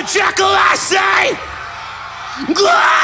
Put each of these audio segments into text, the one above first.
a jackal, I say! Glory!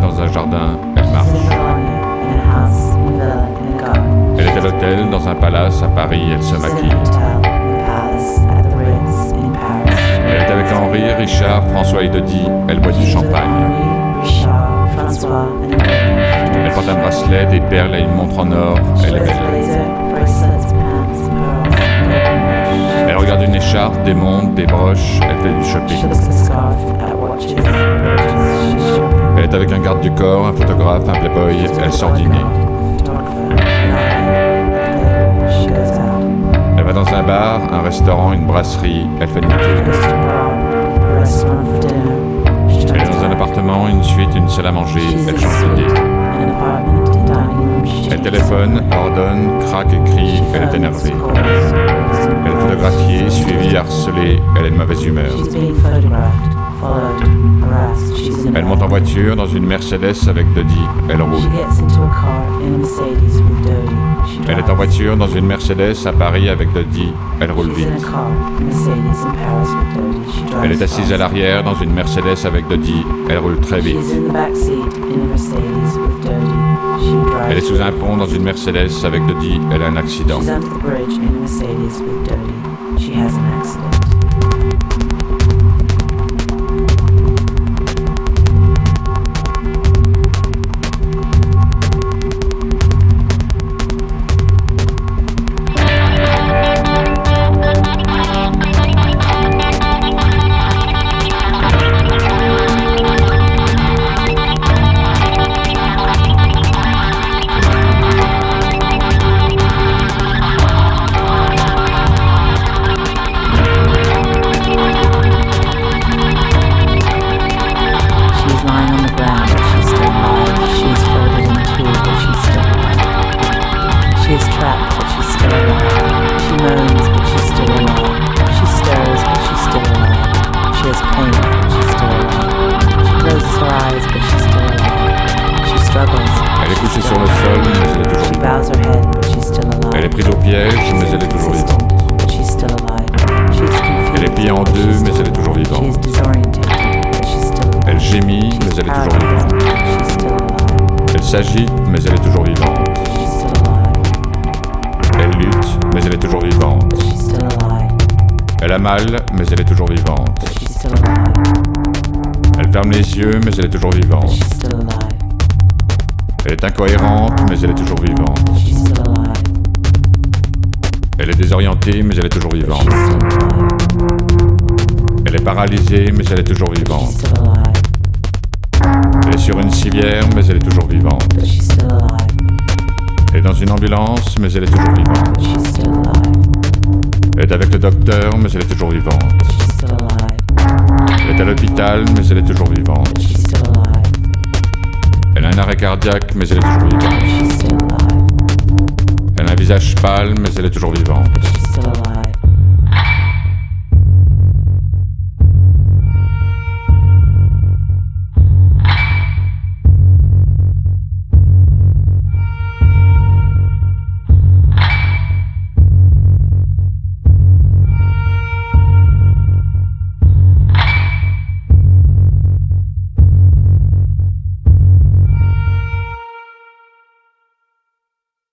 Dans un jardin, elle marche. Elle est à l'hôtel, dans un palace, à Paris, elle se maquille. Elle est avec Henri, Richard, François et Dodi, elle boit du champagne. Elle porte un bracelet, des perles et une montre en or, elle est belle. Elle regarde une écharpe, des montres, des broches, elle fait du shopping. Elle est avec un garde du corps, un photographe, un playboy, elle sort dîner. Elle va dans un bar, un restaurant, une brasserie, elle fait une Elle est dans un appartement, une suite, une salle à manger, elle change d'idée. Elle téléphone, ordonne, craque, écrit, elle est énervée. Elle est photographiée, suivie, harcelée, elle est de mauvaise humeur. Elle monte en voiture dans une Mercedes avec Dodi, elle She roule. gets into a car in a Mercedes with Dodie. She Elle est en voiture dans une Mercedes à Paris avec Dodi, elle roule vite. Dodie. Elle est assise à l'arrière dans une Mercedes avec Dodi, elle roule très vite. Dodie. Elle est sous un pont dans une Mercedes avec Dodi, elle a un accident. Mal, mais elle est toujours vivante. But she's still alive. Elle ferme les yeux, mais elle est toujours vivante. she's still alive. Elle est incohérente, mais elle est toujours vivante. But she's still alive. Elle est désorientée, mais elle est toujours vivante. she's still alive. Elle est paralysée, mais elle est toujours She's vivante. still alive. Elle est sur une civière, mais elle est toujours vivante. But she's still alive. Elle est dans une ambulance, mais elle est toujours vivante. But she's still alive. Elle est avec le docteur, mais elle est toujours vivante. Elle est à l'hôpital, mais elle est toujours vivante. Elle a un arrêt cardiaque, mais elle est toujours vivante. Elle a un visage pâle, mais elle est toujours vivante.